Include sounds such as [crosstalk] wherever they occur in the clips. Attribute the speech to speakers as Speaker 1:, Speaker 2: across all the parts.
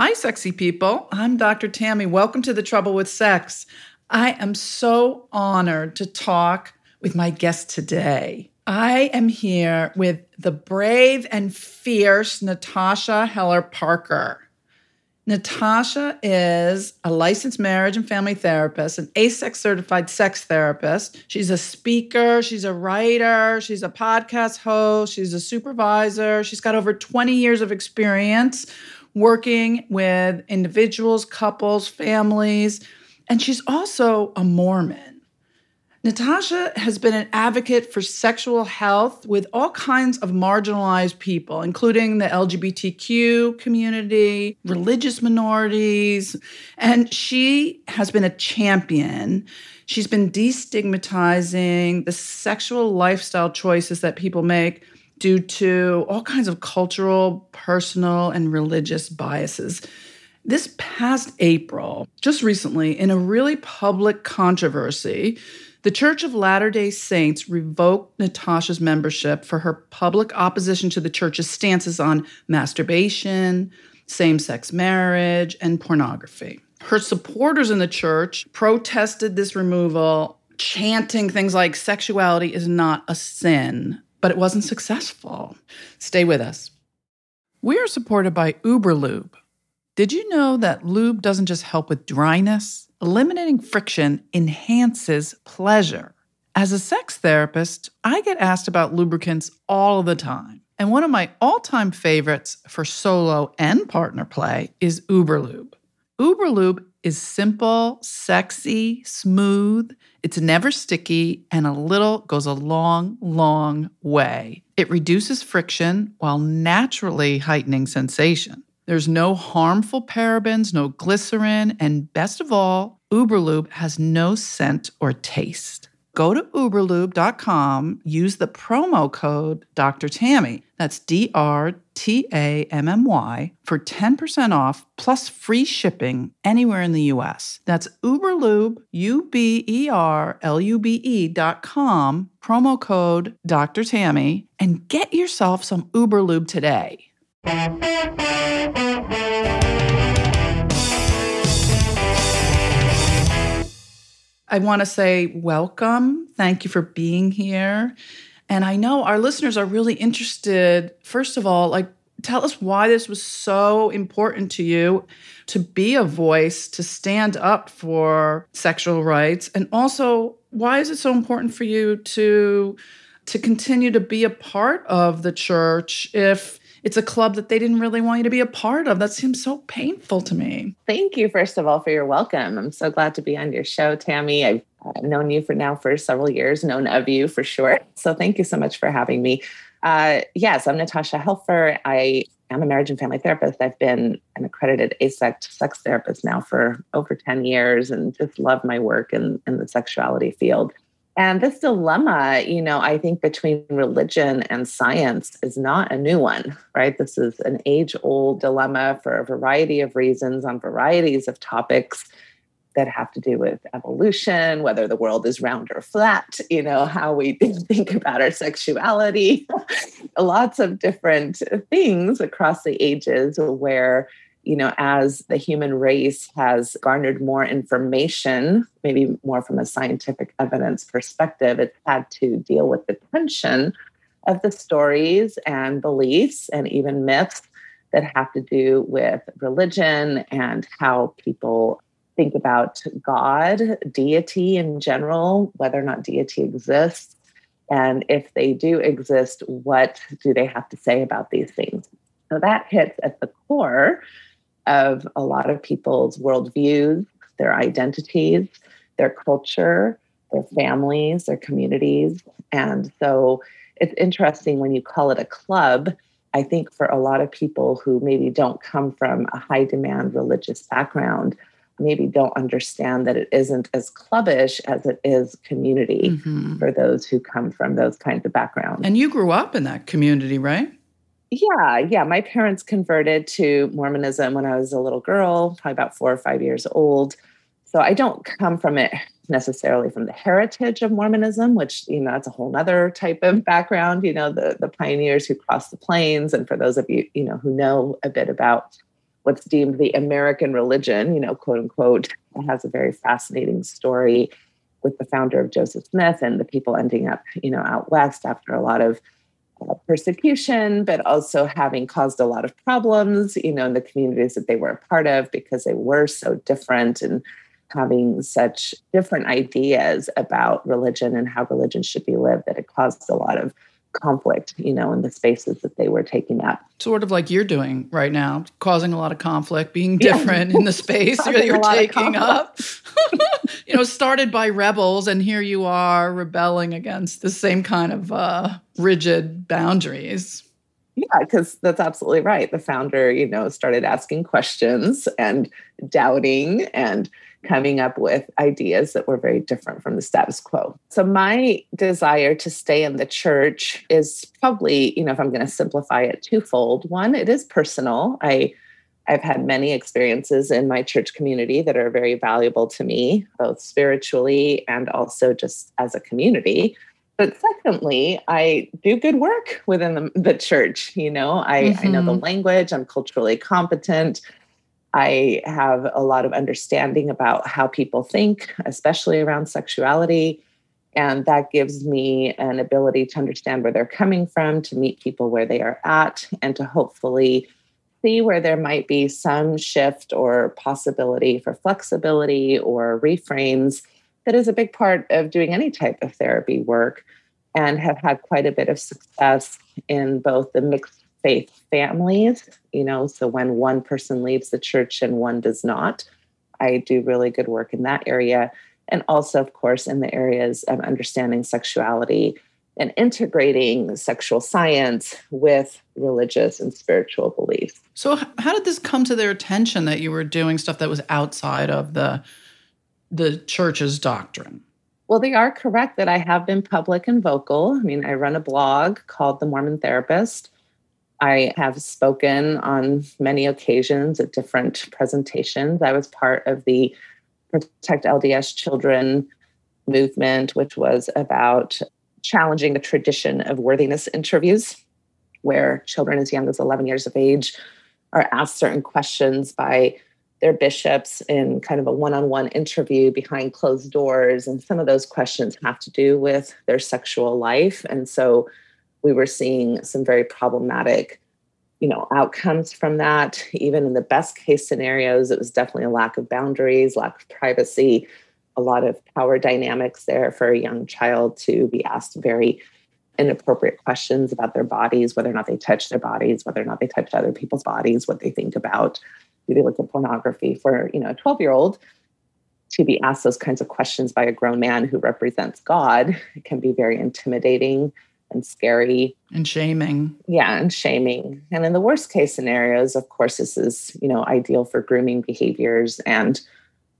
Speaker 1: Hi, sexy people. I'm Dr. Tammy. Welcome to The Trouble with Sex. I am so honored to talk with my guest today. I am here with the brave and fierce Natasha Helfer Parker. Natasha is a licensed marriage and family therapist, an AASECT certified sex therapist. She's a speaker, she's a writer, she's a podcast host, she's a supervisor. She's got over 20 years of experience working with individuals, couples, families, and she's also a Mormon. Natasha has been an advocate for sexual health with all kinds of marginalized people, including the LGBTQ community, religious minorities, and she has been a champion. She's been destigmatizing the sexual lifestyle choices that people make due to all kinds of cultural, personal, and religious biases. This past April, just recently, in a really public controversy, the Church of Latter day Saints revoked Natasha's membership for her public opposition to the church's stances on masturbation, same sex marriage, and pornography. Her supporters in the church protested this removal, chanting things like sexuality is not a sin, but it wasn't successful. Stay with us. We are supported by Uberlube. Did you know that lube doesn't just help with dryness? Eliminating friction enhances pleasure. As a sex therapist, I get asked about lubricants all the time. And one of my all time favorites for solo and partner play is Uberlube. Uberlube is simple, sexy, smooth. It's never sticky, and a little goes a long, long way. It reduces friction while naturally heightening sensation. There's no harmful parabens, no glycerin, and best of all, Uberlube has no scent or taste. Go to uberlube.com, use the promo code Dr. Tammy, that's D R T A M M Y, for 10% off plus free shipping anywhere in the US. That's Uberlube, U B E R L U B E.com, promo code Dr. Tammy, and get yourself some Uberlube today. I want to say welcome. Thank you for being here. And I know our listeners are really interested, first of all, like, tell us why this was so important to you to be a voice, to stand up for sexual rights. And also, why is it so important for you to? to continue to be a part of the church if it's a club that they didn't really want you to be a part of. That seems so painful to me.
Speaker 2: Thank you, first of all, for your welcome. I'm so glad to be on your show, Tammy. I've known you for now for several years, known of you for sure. So thank you so much for having me. Uh, yes, I'm Natasha Helfer. I am a marriage and family therapist. I've been an accredited AASECT sex therapist now for over 10 years and just love my work in, in the sexuality field. And this dilemma, you know, I think between religion and science is not a new one, right? This is an age old dilemma for a variety of reasons on varieties of topics that have to do with evolution, whether the world is round or flat, you know, how we [laughs] think about our sexuality, [laughs] lots of different things across the ages where you know, as the human race has garnered more information, maybe more from a scientific evidence perspective, it's had to deal with the tension of the stories and beliefs and even myths that have to do with religion and how people think about God, deity in general, whether or not deity exists. And if they do exist, what do they have to say about these things? So that hits at the core of a lot of people's worldviews, their identities, their culture, their families, their communities. And so it's interesting when you call it a club. I think for a lot of people who maybe don't come from a high demand religious background, maybe don't understand that it isn't as clubbish as it is community mm-hmm. for those who come from those kinds of backgrounds.
Speaker 1: And you grew up in that community, right?
Speaker 2: Yeah, yeah. My parents converted to Mormonism when I was a little girl, probably about four or five years old. So I don't come from it necessarily from the heritage of Mormonism, which, you know, that's a whole other type of background, you know, the, the pioneers who crossed the plains. And for those of you, you know, who know a bit about what's deemed the American religion, you know, quote unquote, it has a very fascinating story with the founder of Joseph Smith and the people ending up, you know, out west after a lot of uh, persecution, but also having caused a lot of problems, you know, in the communities that they were a part of because they were so different and having such different ideas about religion and how religion should be lived that it caused a lot of conflict, you know, in the spaces that they were taking up.
Speaker 1: Sort of like you're doing right now, causing a lot of conflict, being different yeah. in the space [laughs] that you're taking up. [laughs] you know, started by rebels, and here you are rebelling against the same kind of uh, rigid boundaries.
Speaker 2: Yeah, because that's absolutely right. The founder, you know, started asking questions and doubting and coming up with ideas that were very different from the status quo. So, my desire to stay in the church is probably, you know, if I'm going to simplify it, twofold. One, it is personal. I I've had many experiences in my church community that are very valuable to me, both spiritually and also just as a community. But secondly, I do good work within the, the church. You know, I, mm-hmm. I know the mm-hmm. language, I'm culturally competent. I have a lot of understanding about how people think, especially around sexuality. And that gives me an ability to understand where they're coming from, to meet people where they are at, and to hopefully see where there might be some shift or possibility for flexibility or reframes that is a big part of doing any type of therapy work and have had quite a bit of success in both the mixed faith families, you know, so when one person leaves the church and one does not, I do really good work in that area. And also, of course, in the areas of understanding sexuality and integrating sexual science with religious and spiritual beliefs.
Speaker 1: So, how did this come to their attention that you were doing stuff that was outside of the the church's doctrine?
Speaker 2: Well, they are correct that I have been public and vocal. I mean, I run a blog called The Mormon Therapist. I have spoken on many occasions at different presentations. I was part of the Protect LDS Children movement, which was about challenging the tradition of worthiness interviews, where children as young as 11 years of age are asked certain questions by their bishops in kind of a one on one interview behind closed doors. And some of those questions have to do with their sexual life. And so we were seeing some very problematic you know outcomes from that. Even in the best case scenarios it was definitely a lack of boundaries lack of privacy a lot of power dynamics there for a young child to be asked very inappropriate questions about their bodies whether or not they touch their bodies whether or not they touch other people's bodies what they think about. Do they look at pornography for you know a 12 year old to be asked those kinds of questions by a grown man who represents god can be very intimidating and scary
Speaker 1: and shaming.
Speaker 2: Yeah, and shaming. And in the worst case scenarios, of course, this is, you know, ideal for grooming behaviors and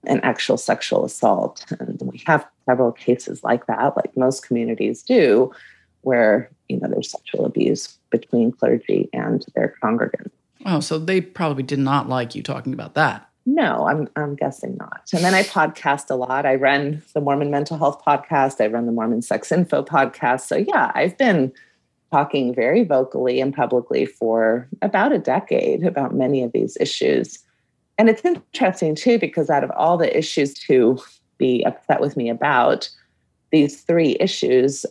Speaker 2: an actual sexual assault. And we have several cases like that, like most communities do, where, you know, there's sexual abuse between clergy and their congregants.
Speaker 1: Oh, so they probably did not like you talking about that.
Speaker 2: No, I'm I'm guessing not. And then I podcast a lot. I run the Mormon Mental Health podcast. I run the Mormon Sex Info podcast. So yeah, I've been talking very vocally and publicly for about a decade about many of these issues. And it's interesting too, because out of all the issues to be upset with me about, these three issues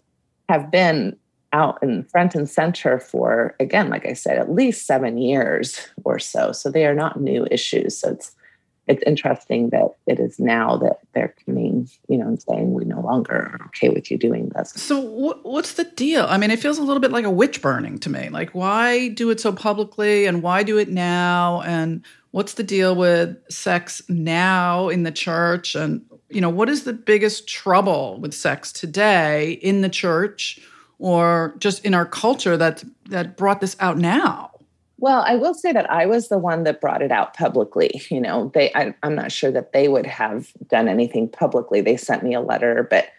Speaker 2: have been out in front and center for, again, like I said, at least seven years or so. So they are not new issues. So it's it's interesting that it is now that they're coming, you know, and saying we no longer are okay with you doing this.
Speaker 1: So, what's the deal? I mean, it feels a little bit like a witch burning to me. Like, why do it so publicly, and why do it now? And what's the deal with sex now in the church? And you know, what is the biggest trouble with sex today in the church, or just in our culture that that brought this out now?
Speaker 2: Well, I will say that I was the one that brought it out publicly. You know, they I, I'm not sure that they would have done anything publicly. They sent me a letter, but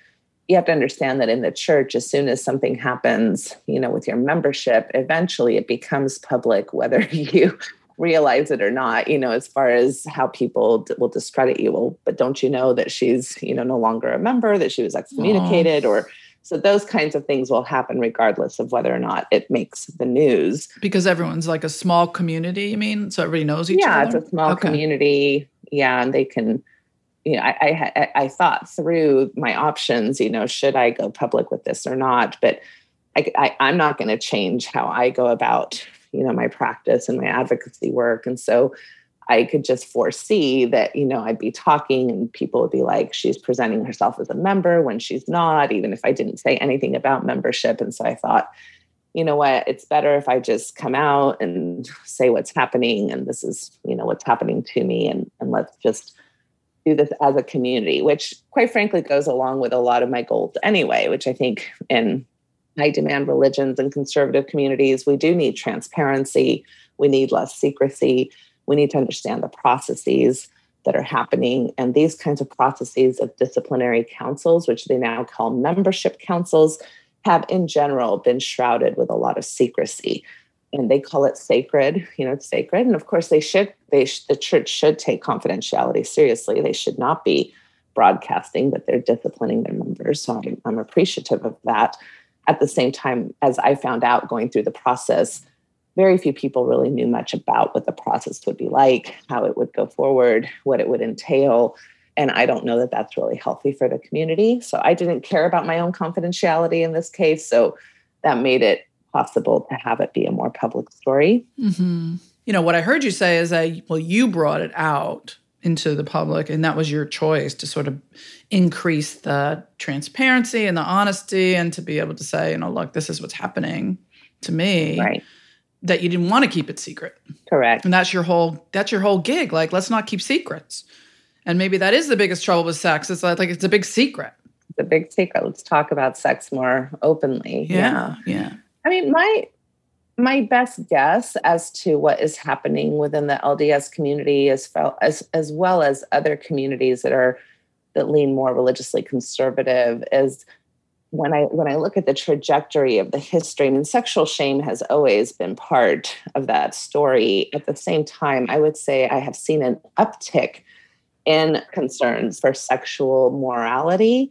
Speaker 2: you have to understand that in the church, as soon as something happens, you know, with your membership, eventually it becomes public, whether [laughs] you realize it or not, you know, as far as how people will discredit you. Well, but don't you know that she's, you know, no longer a member, that she was excommunicated, Aww. or So those kinds of things will happen regardless of whether or not it makes the news.
Speaker 1: Because everyone's like a small community, you mean? So everybody knows each
Speaker 2: yeah,
Speaker 1: other?
Speaker 2: Yeah, it's a small okay. community. Yeah, and they can, you know, I, I, I thought through my options, you know, should I go public with this or not? But I, I, I'm not going to change how I go about, you know, my practice and my advocacy work. And so I could just foresee that, you know, I'd be talking and people would be like, she's presenting herself as a member when she's not, even if I didn't say anything about membership. And so I thought, you know what, it's better if I just come out and say what's happening. And this is, you know, what's happening to me. And, and let's just do this as a community, which quite frankly goes along with a lot of my goals anyway, which I think in high demand religions and conservative communities, we do need transparency. We need less secrecy we need to understand the processes that are happening. And these kinds of processes of disciplinary councils, which they now call membership councils, have in general been shrouded with a lot of secrecy. And they call it sacred, you know, it's sacred. And of course, they should, they sh- the church should take confidentiality seriously. They should not be broadcasting that they're disciplining their members. So I'm, I'm appreciative of that. At the same time, as I found out going through the process, very few people really knew much about what the process would be like, how it would go forward, what it would entail. And I don't know that that's really healthy for the community. So I didn't care about my own confidentiality in this case. So that made it possible to have it be a more public story.
Speaker 1: Mm-hmm. You know, what I heard you say is that, well, you brought it out into the public, and that was your choice to sort of increase the transparency and the honesty and to be able to say, you know, look, this is what's happening to me.
Speaker 2: Right
Speaker 1: that you didn't want to keep it secret.
Speaker 2: Correct.
Speaker 1: And that's your whole that's your whole gig. Like, let's not keep secrets. And maybe that is the biggest trouble with sex. It's like, like it's a big secret.
Speaker 2: It's a big secret. Let's talk about sex more openly.
Speaker 1: Yeah, yeah. yeah.
Speaker 2: I mean, my my best guess as to what is happening within the LDS community as well as as well as other communities that are that lean more religiously conservative is when I when I look at the trajectory of the history, I mean, sexual shame has always been part of that story. At the same time, I would say I have seen an uptick in concerns for sexual morality,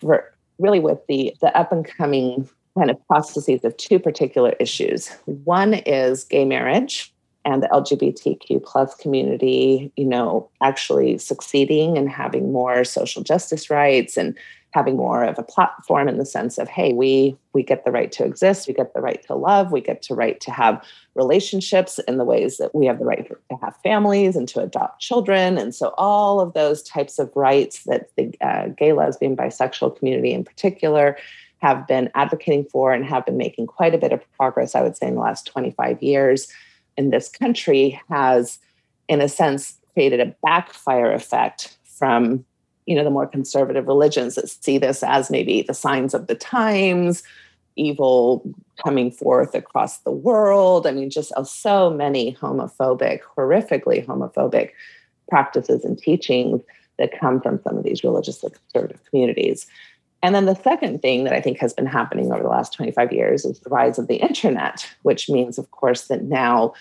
Speaker 2: for really with the the up and coming kind of processes of two particular issues. One is gay marriage and the LGBTQ plus community, you know, actually succeeding and having more social justice rights and having more of a platform in the sense of hey we we get the right to exist we get the right to love we get the right to have relationships in the ways that we have the right to have families and to adopt children. And so all of those types of rights that the uh, gay lesbian bisexual community in particular have been advocating for and have been making quite a bit of progress i would say in the last 25 years in this country has in a sense created a backfire effect from you know the more conservative religions that see this as maybe the signs of the times evil coming forth across the world. I mean just so many homophobic horrifically homophobic practices and teachings that come from some of these religious conservative communities. And then the second thing that i think has been happening over the last 25 years is the rise of the internet which means of course that now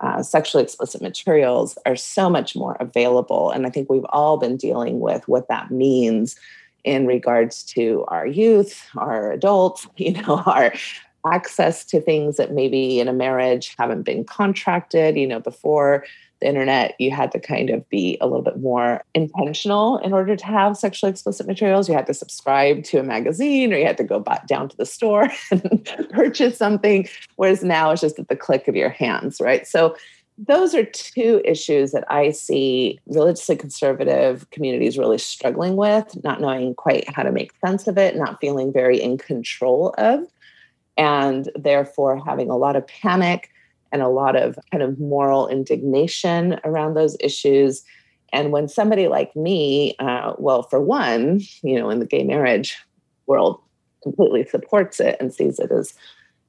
Speaker 2: uh, sexually explicit materials are so much more available. And I think we've all been dealing with what that means in regards to our youth, our adults, [laughs] you know, our access to things that maybe in a marriage haven't been contracted, you know, before the internet, you had to kind of be a little bit more intentional in order to have sexually explicit materials. You had to subscribe to a magazine or you had to go back down to the store [laughs] and purchase something. Whereas now it's just at the click of your hands, right? So those are two issues that I see religiously conservative communities really struggling with, not knowing quite how to make sense of it, not feeling very in control of, and therefore having a lot of panic and a lot of kind of moral indignation around those issues. And when somebody like me, uh, well, for one, you know, in the gay marriage world, completely supports it and sees it as,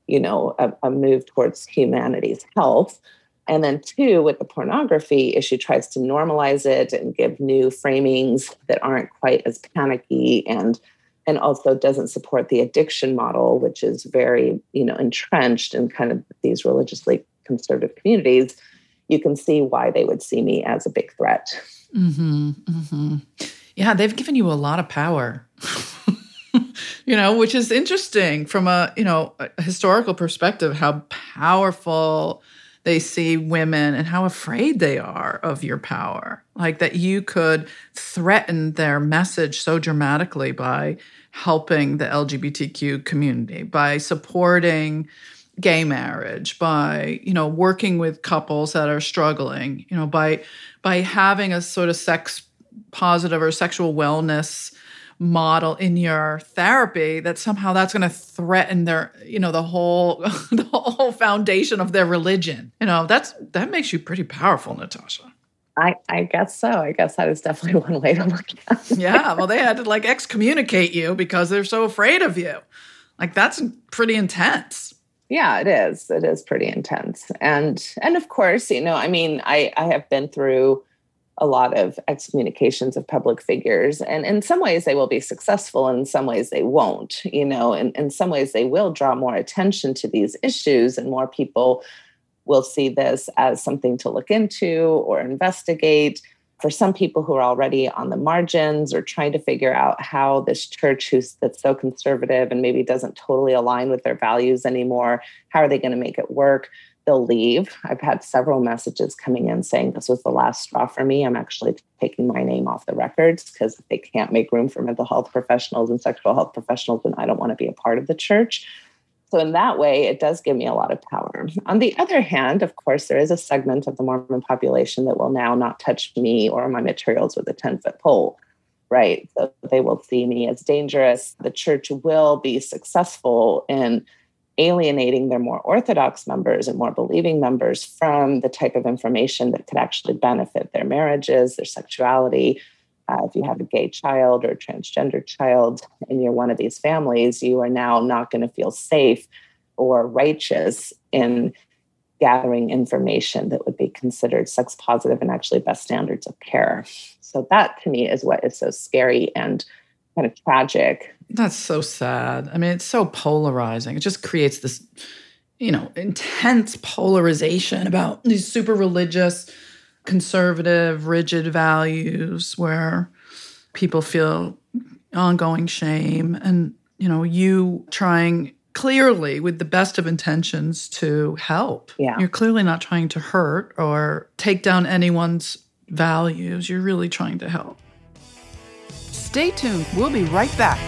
Speaker 2: you know, a, a move towards humanity's health. And then, two, with the pornography issue, tries to normalize it and give new framings that aren't quite as panicky and and also doesn't support the addiction model, which is very, you know, entrenched in kind of these religiously conservative communities, you can see why they would see me as a big threat.
Speaker 1: Mm-hmm, mm-hmm. Yeah, they've given you a lot of power. [laughs] you know, which is interesting from a, you know, a historical perspective, how powerful they see women and how afraid they are of your power. Like that you could threaten their message so dramatically by helping the LGBTQ community, by supporting gay marriage, by, you know, working with couples that are struggling, you know, by by having a sort of sex positive or sexual wellness model in your therapy that somehow that's going to threaten their you know the whole [laughs] the whole foundation of their religion you know that's that makes you pretty powerful natasha
Speaker 2: I, I guess so. I guess that is definitely [laughs] one way to look at
Speaker 1: it. yeah. Well, they had to like excommunicate you because they're so afraid of you. Like that's pretty intense.
Speaker 2: Yeah, it is. It is pretty intense. And and of course, you know, I mean, I I have been through a lot of excommunications of public figures. And in some ways, they will be successful, and in some ways, they won't. You know, and in some ways, they will draw more attention to these issues, and more people will see this as something to look into or investigate. For some people who are already on the margins or trying to figure out how this church, who's that's so conservative and maybe doesn't totally align with their values anymore, how are they going to make it work? they'll leave. I've had several messages coming in saying this was the last straw for me. I'm actually taking my name off the records because they can't make room for mental health professionals and sexual health professionals, and I don't want to be a part of the church. So, in that way, it does give me a lot of power. On the other hand, of course, there is a segment of the Mormon population that will now not touch me or my materials with a 10 foot pole, right? So, they will see me as dangerous. The church will be successful in alienating their more orthodox members and more believing members from the type of information that could actually benefit their marriages, their sexuality. Uh, if you have a gay child or a transgender child and you're one of these families, you are now not going to feel safe or righteous in gathering information that would be considered sex positive and actually best standards of care. So, that to me is what is so scary and kind of tragic
Speaker 1: that's so sad. I mean, it's so polarizing. It just creates this, you know, intense polarization about these super religious, conservative, rigid values where people feel ongoing shame and, you know, you trying clearly with the best of intentions to help.
Speaker 2: Yeah.
Speaker 1: You're clearly not trying to hurt or take down anyone's values. You're really trying to help. Stay tuned. We'll be right back.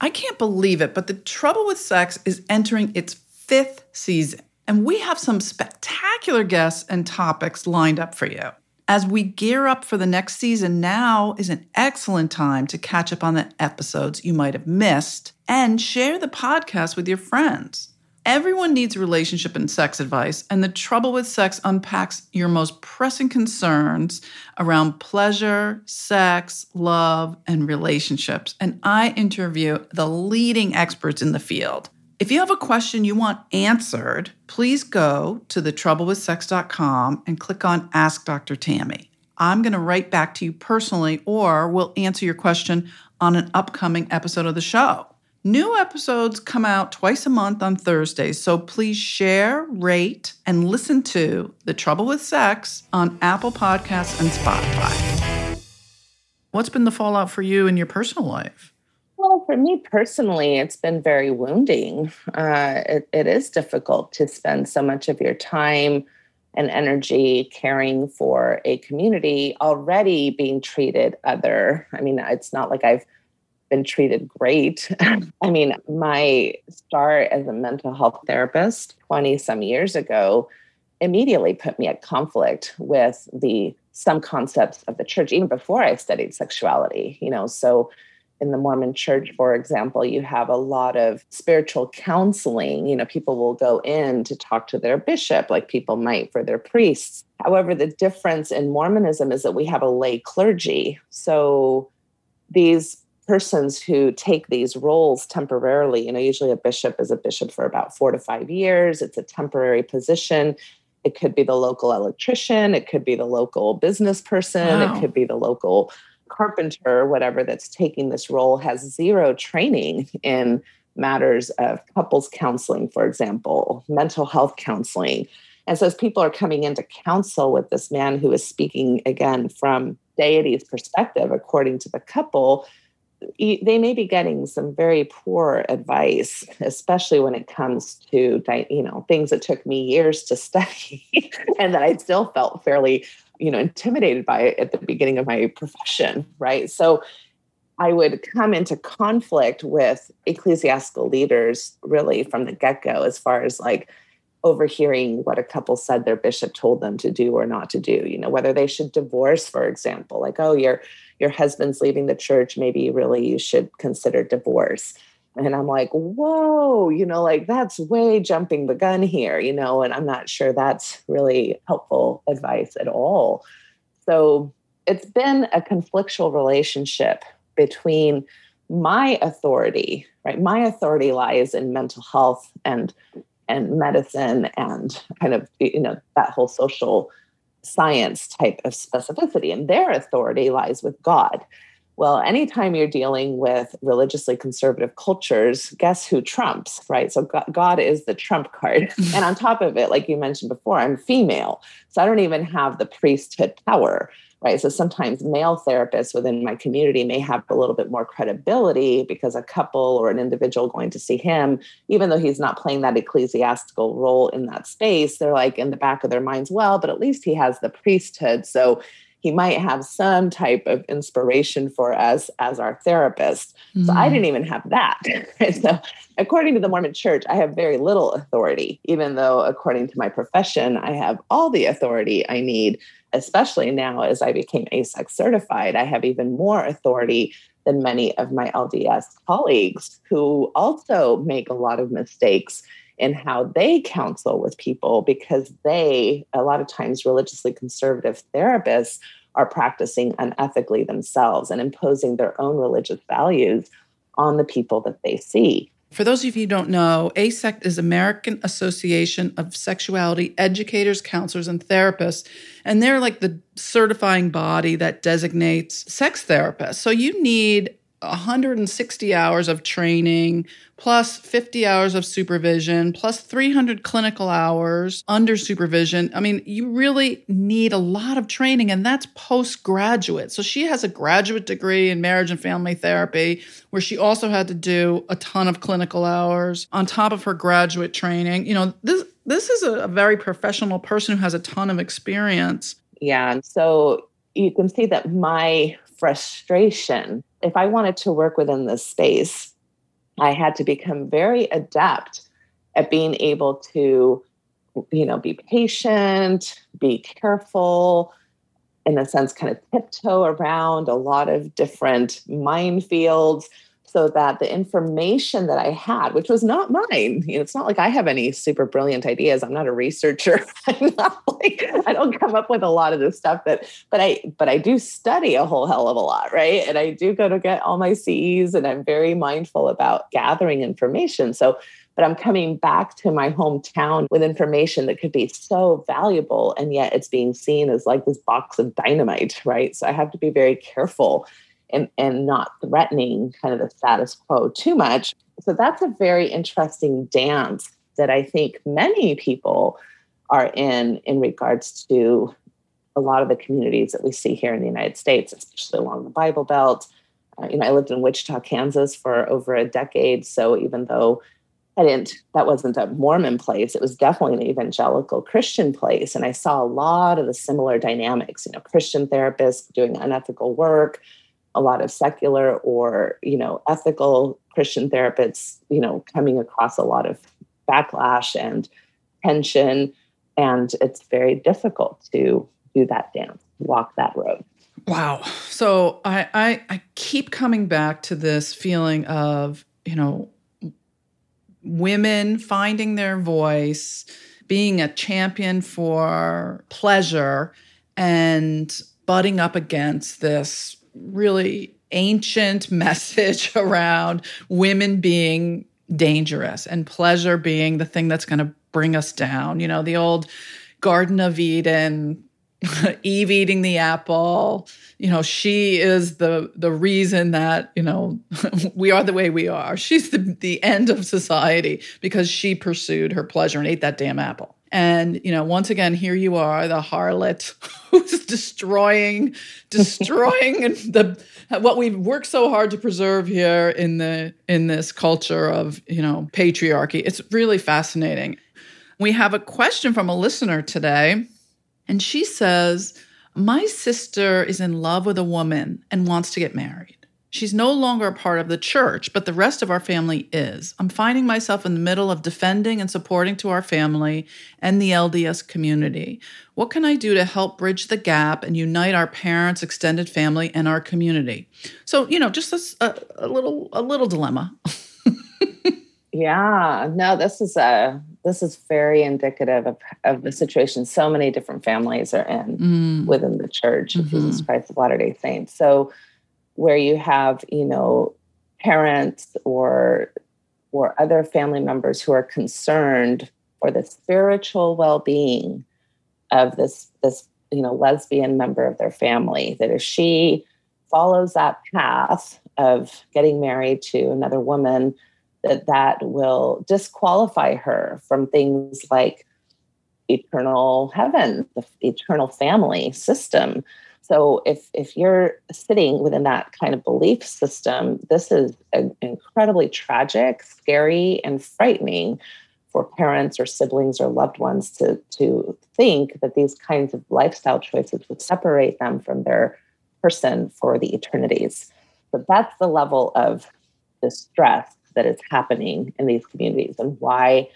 Speaker 1: I can't believe it, but The Trouble with Sex is entering its fifth season, and we have some spectacular guests and topics lined up for you. As we gear up for the next season, now is an excellent time to catch up on the episodes you might have missed and share the podcast with your friends. Everyone needs relationship and sex advice, and the trouble with sex unpacks your most pressing concerns around pleasure, sex, love, and relationships. And I interview the leading experts in the field. If you have a question you want answered, please go to thetroublewithsex.com and click on Ask Dr. Tammy. I'm going to write back to you personally, or we'll answer your question on an upcoming episode of the show. New episodes come out twice a month on Thursdays, so please share, rate, and listen to The Trouble with Sex on Apple Podcasts and Spotify. What's been the fallout for you in your personal life?
Speaker 2: Well, for me personally, it's been very wounding. Uh, it, it is difficult to spend so much of your time and energy caring for a community already being treated other. I mean, it's not like I've been treated great. [laughs] I mean, my start as a mental health therapist 20 some years ago immediately put me at conflict with the some concepts of the church even before I studied sexuality, you know. So in the Mormon church, for example, you have a lot of spiritual counseling. You know, people will go in to talk to their bishop, like people might for their priests. However, the difference in Mormonism is that we have a lay clergy. So these persons who take these roles temporarily you know usually a bishop is a bishop for about four to five years it's a temporary position it could be the local electrician it could be the local business person wow. it could be the local carpenter whatever that's taking this role has zero training in matters of couples counseling for example mental health counseling. And so as people are coming into counsel with this man who is speaking again from deity's perspective according to the couple they may be getting some very poor advice, especially when it comes to you know things that took me years to [laughs] study and that I still felt fairly you know intimidated by it at the beginning of my profession, right? So I would come into conflict with ecclesiastical leaders really from the get go, as far as like overhearing what a couple said their bishop told them to do or not to do. You know, whether they should divorce, for example, like, oh, your your husband's leaving the church, maybe really you should consider divorce. And I'm like, whoa, you know, like that's way jumping the gun here, you know, and I'm not sure that's really helpful advice at all. So it's been a conflictual relationship between my authority, right? My authority lies in mental health and and medicine and kind of you know that whole social science type of specificity and their authority lies with god well anytime you're dealing with religiously conservative cultures guess who trumps right so god is the trump card [laughs] and on top of it like you mentioned before i'm female so i don't even have the priesthood power right? So sometimes male therapists within my community may have a little bit more credibility because a couple or an individual going to see him, even though he's not playing that ecclesiastical role in that space, they're like in the back of their minds, well, but at least he has the priesthood. So he might have some type of inspiration for us as our therapist. Mm-hmm. So I mm-hmm. didn't even have that. [laughs] so, according to the Mormon church, I have very little authority, even though, according to my profession, I have all the authority I need, especially now as I became AASECT certified. I have even more authority than many of my LDS colleagues who also make a lot of mistakes in how they counsel with people because they, a lot of times, religiously conservative therapists are practicing unethically themselves and imposing their own religious values on the people that they see.
Speaker 1: For those of you who don't know, AASECT is American Association of Sexuality Educators, Counselors, and Therapists. And they're like the certifying body that designates sex therapists. So you need 160 hours of training, plus 50 hours of supervision, plus 300 clinical hours under supervision. I mean, you really need a lot of training, and that's postgraduate. So she has a graduate degree in marriage and family therapy, where she also had to do a ton of clinical hours on top of her graduate training. You know, this this is a, a very professional person who has a ton of experience.
Speaker 2: Yeah. And so you can see that my frustration if I wanted to work within this space, I had to become very adept at being able to, you know, be patient, be careful, in a sense, kind of tiptoe around a lot of different minefields so that the information that I had, which was not mine, you know, it's not like I have any super brilliant ideas. I'm not a researcher. [laughs] I'm not like I don't come up with a lot of this stuff that, but I but I do study a whole hell of a lot, right? And I do go to get all my CEs, and I'm very mindful about gathering information. So, but I'm coming back to my hometown with information that could be so valuable, and yet it's being seen as like this box of dynamite, right? So I have to be very careful and, and not threatening kind of the status quo too much. So that's a very interesting dance that I think many people are in in regards to a lot of the communities that we see here in the United States, especially along the Bible Belt. Uh, you know, I lived in Wichita, Kansas for over a decade. So even though I didn't, that wasn't a Mormon place, it was definitely an evangelical Christian place. And I saw a lot of the similar dynamics, you know, Christian therapists doing unethical work, a lot of secular or you know ethical christian therapists you know coming across a lot of backlash and tension and it's very difficult to do that dance walk that road.
Speaker 1: Wow. So I, I i keep coming back to this feeling of you know women finding their voice being a champion for pleasure and butting up against this really ancient [laughs] message around women being dangerous and pleasure being the thing that's going to bring us down. You know, the old Garden of Eden, [laughs] Eve eating the apple, you know, she is the the reason that, you know, [laughs] we are the way we are. She's the the end of society because she pursued her pleasure and ate that damn apple. And, you know, once again, here you are, the harlot [laughs] who's destroying, destroying [laughs] the what we've worked so hard to preserve here in the in this culture of, you know, patriarchy. It's really fascinating. We have a question from a listener today, and she says, My sister is in love with a woman and wants to get married. She's no longer a part of the church, but the rest of our family is. I'm finding myself in the middle of defending and supporting to our family and the LDS community. What can I do to help bridge the gap and unite our parents, extended family, and our community? So, you know, just a, a little a little dilemma. [laughs]
Speaker 2: yeah, no, this is a this is very indicative of, of the situation so many different families are in mm. within the church of mm-hmm. Jesus Christ of Latter Day Saints. So where you have you know parents or or other family members who are concerned for the spiritual well-being of this this you know lesbian member of their family that if she follows that path of getting married to another woman that that will disqualify her from things like eternal heaven the eternal family system so if if you're sitting within that kind of belief system, this is a, incredibly tragic, scary, and frightening for parents or siblings or loved ones to to think that these kinds of lifestyle choices would separate them from their person for the eternities. So that's the level of distress that is happening in these communities and why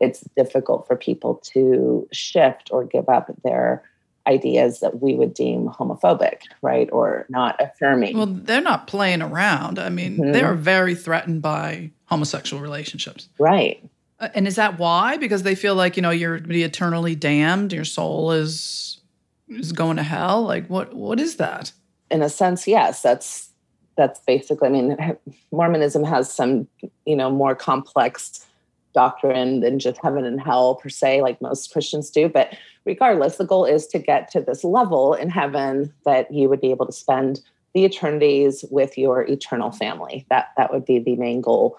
Speaker 2: it's difficult for people to shift or give up their ideas that we would deem homophobic, right? Or not affirming.
Speaker 1: Well, they're not playing around. I mean, mm-hmm. they are very threatened by homosexual relationships.
Speaker 2: Right.
Speaker 1: Uh, and is that why? Because they feel like, you know, you're be eternally damned, your soul is is going to hell? Like what what is that?
Speaker 2: In a sense, yes. That's that's basically I mean, [laughs] Mormonism has some, you know, more complex doctrine than just heaven and hell per se, like most Christians do. But regardless, the goal is to get to this level in heaven that you would be able to spend the eternities with your eternal family. That that would be the main goal.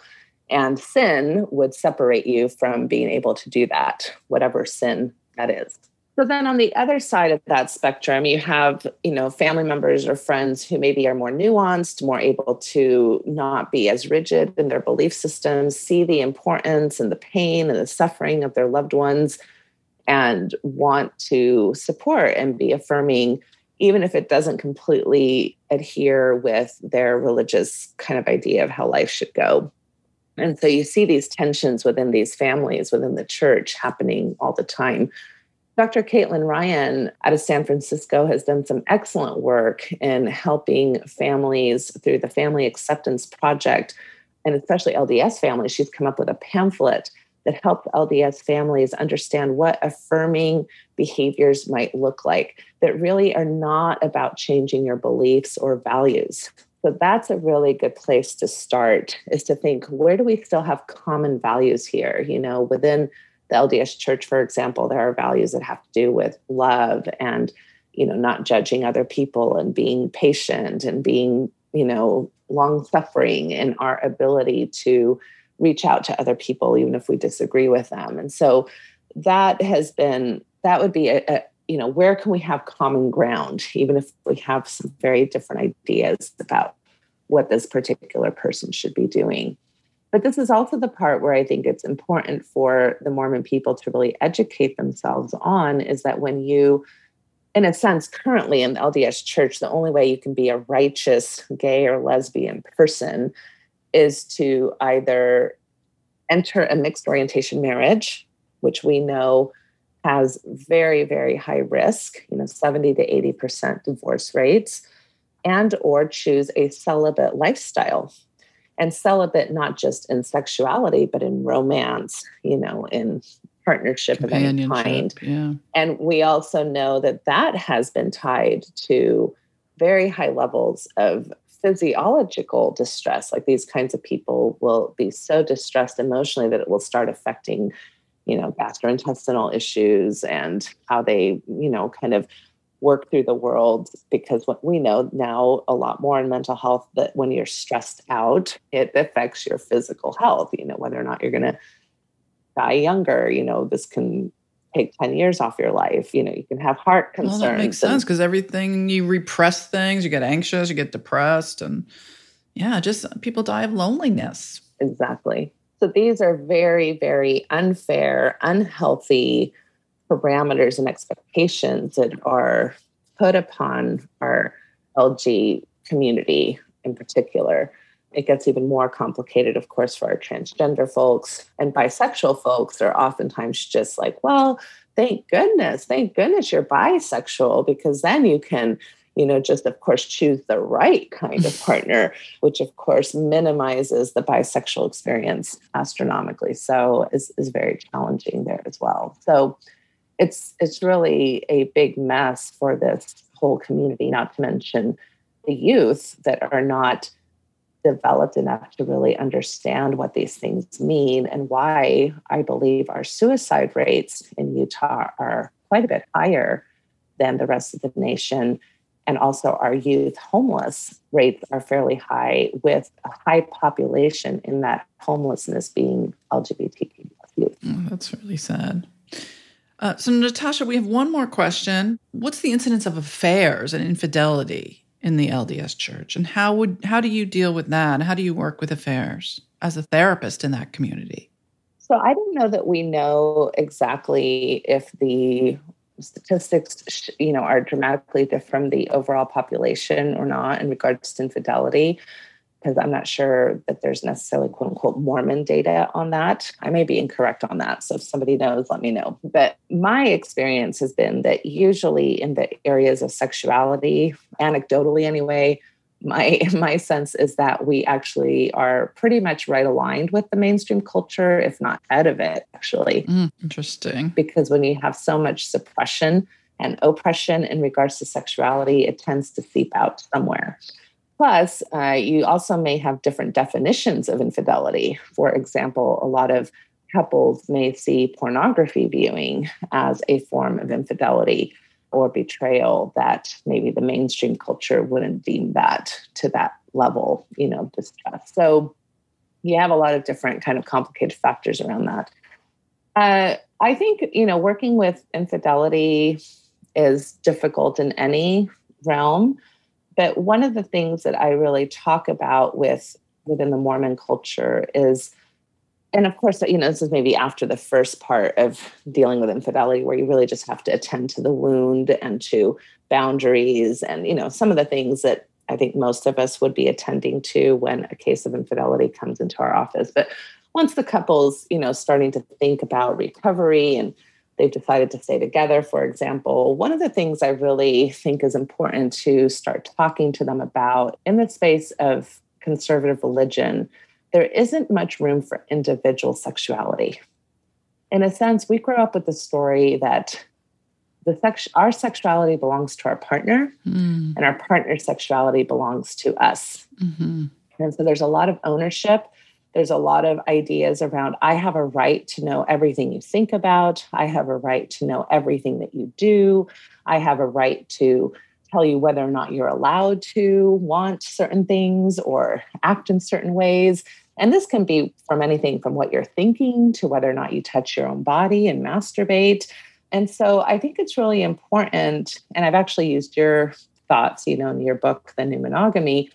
Speaker 2: And sin would separate you from being able to do that, whatever sin that is. So then on the other side of that spectrum, you have, you know, family members or friends who maybe are more nuanced, more able to not be as rigid in their belief systems, see the importance and the pain and the suffering of their loved ones and want to support and be affirming even if it doesn't completely adhere with their religious kind of idea of how life should go. And so you see these tensions within these families, within the church happening all the time Dr. Caitlin Ryan out of San Francisco has done some excellent work in helping families through the Family Acceptance Project, and especially LDS families. She's come up with a pamphlet that helped LDS families understand what affirming behaviors might look like that really are not about changing your beliefs or values. So that's a really good place to start is to think where do we still have common values here, you know, within the LDS church, for example, there are values that have to do with love and, you know, not judging other people and being patient and being, you know, long suffering in our ability to reach out to other people, even if we disagree with them. And so that has been, that would be a, a you know, where can we have common ground, even if we have some very different ideas about what this particular person should be doing. But this is also the part where I think it's important for the Mormon people to really educate themselves on is that when you, in a sense, currently in the LDS church, the only way you can be a righteous gay or lesbian person is to either enter a mixed orientation marriage, which we know has very, very high risk, you know, 70 to 80% divorce rates, and or choose a celibate lifestyle and celibate not just in sexuality but in romance you know in partnership of any kind
Speaker 1: yeah.
Speaker 2: and we also know that that has been tied to very high levels of physiological distress like these kinds of people will be so distressed emotionally that it will start affecting you know gastrointestinal issues and how they you know kind of work through the world because what we know now a lot more in mental health that when you're stressed out it affects your physical health you know whether or not you're going to die younger you know this can take 10 years off your life. You know, you can have heart concerns. Well,
Speaker 1: that makes sense because everything you repress things, you get anxious, you get depressed, and yeah, just people die of loneliness.
Speaker 2: Exactly. So these are very, very unfair, unhealthy parameters and expectations that are put upon our LG community in particular. It gets even more complicated, of course, for our transgender folks and bisexual folks are oftentimes just like, well, thank goodness, thank goodness you're bisexual because then you can, you know, just of course choose the right kind of [laughs] partner, which of course minimizes the bisexual experience astronomically. So is is very challenging there as well. So it's it's really a big mess for this whole community, not to mention the youth that are not developed enough to really understand what these things mean and why I believe our suicide rates in Utah are quite a bit higher than the rest of the nation. And also, our youth homeless rates are fairly high, with a high population in that homelessness being LGBTQ youth.
Speaker 1: Oh, that's really sad. Uh, so, Natasha, we have one more question. What's the incidence of affairs and infidelity in the LDS Church, and how would how do you deal with that? How do you work with affairs as a therapist in that community?
Speaker 2: So, I don't know that we know exactly if the statistics, you know, are dramatically different from the overall population or not in regards to infidelity because I'm not sure that there's necessarily quote unquote Mormon data on that. I may be incorrect on that. So if somebody knows, let me know. But my experience has been that usually in the areas of sexuality, anecdotally anyway, my [laughs] my sense is that we actually are pretty much right aligned with the mainstream culture, if not ahead of it, actually.
Speaker 1: Mm, interesting.
Speaker 2: Because when you have so much suppression and oppression in regards to sexuality, it tends to seep out somewhere. Plus, uh, you also may have different definitions of infidelity. For example, a lot of couples may see pornography viewing as a form of infidelity or betrayal that maybe the mainstream culture wouldn't deem that to that level, you know, distress. So you have a lot of different kind of complicated factors around that. Uh, I think, you know, working with infidelity is difficult in any realm. But one of the things that I really talk about with within the Mormon culture is, and of course, you know, this is maybe after the first part of dealing with infidelity, where you really just have to attend to the wound and to boundaries and, you know, some of the things that I think most of us would be attending to when a case of infidelity comes into our office. But once the couple's, you know, starting to think about recovery and they've decided to stay together, for example, one of the things I really think is important to start talking to them about in the space of conservative religion, there isn't much room for individual sexuality. In a sense, we grow up with the story that the sex, our sexuality belongs to our partner, mm. and our partner's sexuality belongs to us. Mm-hmm. And so there's a lot of ownership there's a lot of ideas around I have a right to know everything you think about. I have a right to know everything that you do. I have a right to tell you whether or not you're allowed to want certain things or act in certain ways. And this can be from anything from what you're thinking to whether or not you touch your own body and masturbate. And so I think it's really important. And I've actually used your thoughts, you know, in your book, The New Monogamy,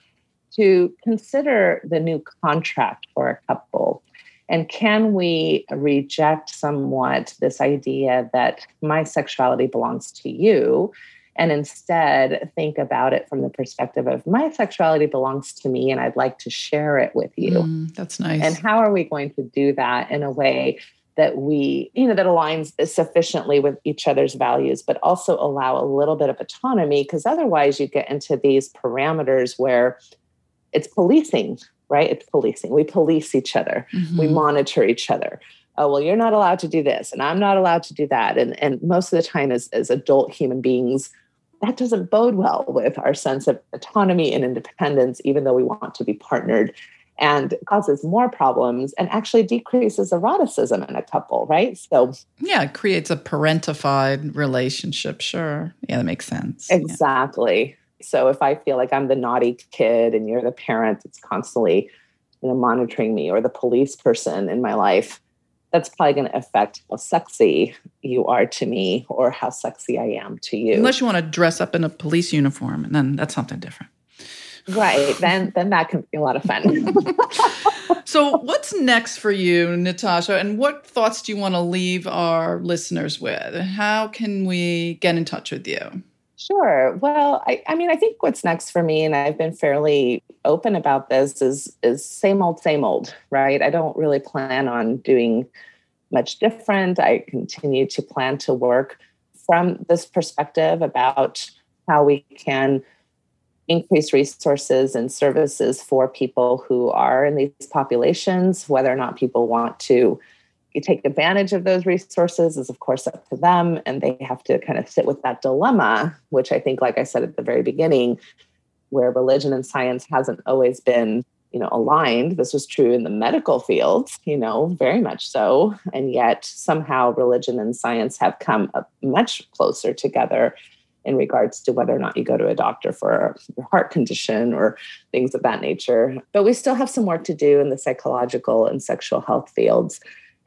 Speaker 2: to consider the new contract for a couple. And can we reject somewhat this idea that my sexuality belongs to you and instead think about it from the perspective of my sexuality belongs to me and I'd like to share it with you?
Speaker 1: Mm, that's nice.
Speaker 2: And how are we going to do that in a way that we, you know, that aligns sufficiently with each other's values, but also allow a little bit of autonomy? Because otherwise, you get into these parameters where it's policing, right? It's policing. We police each other. Mm-hmm. We monitor each other. Oh, well, you're not allowed to do this, and I'm not allowed to do that. And and most of the time, as as adult human beings, that doesn't bode well with our sense of autonomy and independence, even though we want to be partnered and causes more problems and actually decreases eroticism in a couple, right? So,
Speaker 1: yeah, it creates a parentified relationship. Sure. Yeah, that makes sense.
Speaker 2: Exactly. Yeah. So if I feel like I'm the naughty kid and you're the parent that's constantly, you know, monitoring me or the police person in my life, that's probably going to affect how sexy you are to me or how sexy I am to you.
Speaker 1: Unless you want to dress up in a police uniform, and then that's something different.
Speaker 2: Right. Then then that can be a lot of fun. [laughs]
Speaker 1: so what's next for you, Natasha? And what thoughts do you want to leave our listeners with? How can we get in touch with you?
Speaker 2: Sure. Well, I, I mean, I think what's next for me, and I've been fairly open about this, is is same old, same old, right? I don't really plan on doing much different. I continue to plan to work from this perspective about how we can increase resources and services for people who are in these populations. Whether or not people want to take advantage of those resources is, of course, up to them. And they have to kind of sit with that dilemma, which I think, like I said at the very beginning, where religion and science hasn't always been you know aligned this was true in the medical field you know very much so and yet somehow religion and science have come much closer together in regards to whether or not you go to a doctor for your heart condition or things of that nature. But we still have some work to do in the psychological and sexual health fields.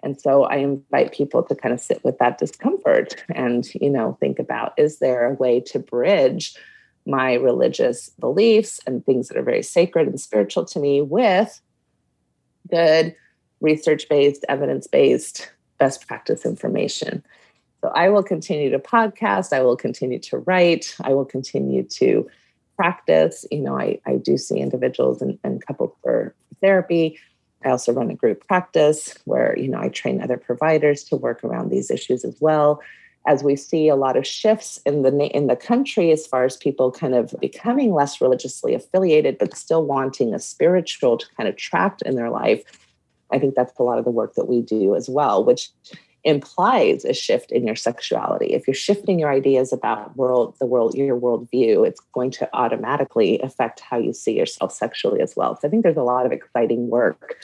Speaker 2: And so I invite people to kind of sit with that discomfort and, you know, think about is there a way to bridge my religious beliefs and things that are very sacred and spiritual to me with good research based, evidence based best practice information. So I will continue to podcast. I will continue to write. I will continue to practice. You know, I, I do see individuals and, and couples for therapy. I also run a group practice where, you know, I train other providers to work around these issues as well. As we see a lot of shifts in the in the country as far as people kind of becoming less religiously affiliated, but still wanting a spiritual to kind of trapped in their life, I think that's a lot of the work that we do as well, which implies a shift in your sexuality. If you're shifting your ideas about world, the world, your worldview, it's going to automatically affect how you see yourself sexually as well. So I think there's a lot of exciting work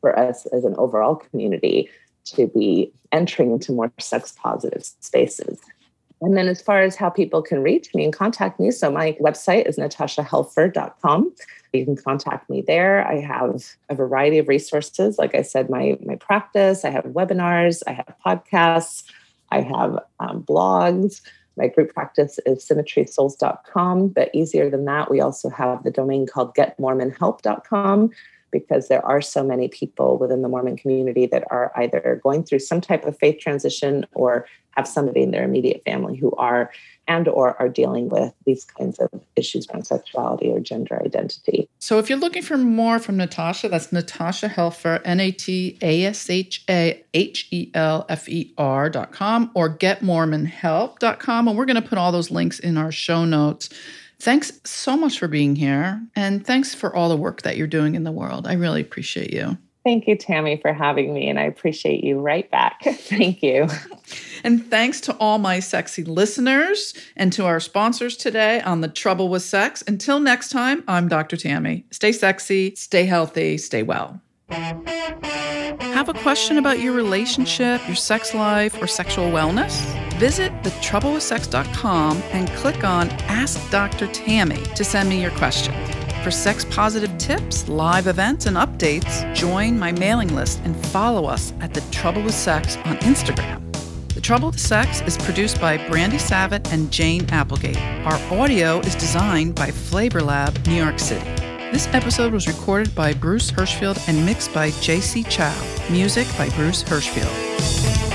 Speaker 2: for us as an overall community to be entering into more sex positive spaces. And then, as far as how people can reach me and contact me, so my website is natashahelfer.com. You can contact me there. I have a variety of resources. Like I said, my, my practice, I have webinars, I have podcasts, I have um, blogs. My group practice is symmetrysouls.com, but easier than that, we also have the domain called getmormonhelp.com because there are so many people within the Mormon community that are either going through some type of faith transition or have somebody in their immediate family who are and or are dealing with these kinds of issues around sexuality or gender identity.
Speaker 1: So if you're looking for more from Natasha, that's Natasha Helfer, N-A-T-A-S-H-A-H-E-L-F-E-R dot com or getmormonhelp.com. And we're going to put all those links in our show notes. Thanks so much for being here. And thanks for all the work that you're doing in the world. I really appreciate you.
Speaker 2: Thank you, Tammy, for having me. And I appreciate you right back. [laughs] Thank you. [laughs]
Speaker 1: And thanks to all my sexy listeners and to our sponsors today on The Trouble with Sex. Until next time, I'm Dr. Tammy. Stay sexy, stay healthy, stay well. Have a question about your relationship, your sex life, or sexual wellness? Visit thetroublewithsex.com and click on Ask Dr. Tammy to send me your question. For sex positive tips, live events, and updates, join my mailing list and follow us at The Trouble with Sex on Instagram. The Trouble with Sex is produced by Brandy Savitt and Jane Applegate. Our audio is designed by Flavor Lab, New York City. This episode was recorded by Bruce Hirschfield and mixed by J.C. Chow. Music by Bruce Hirschfield.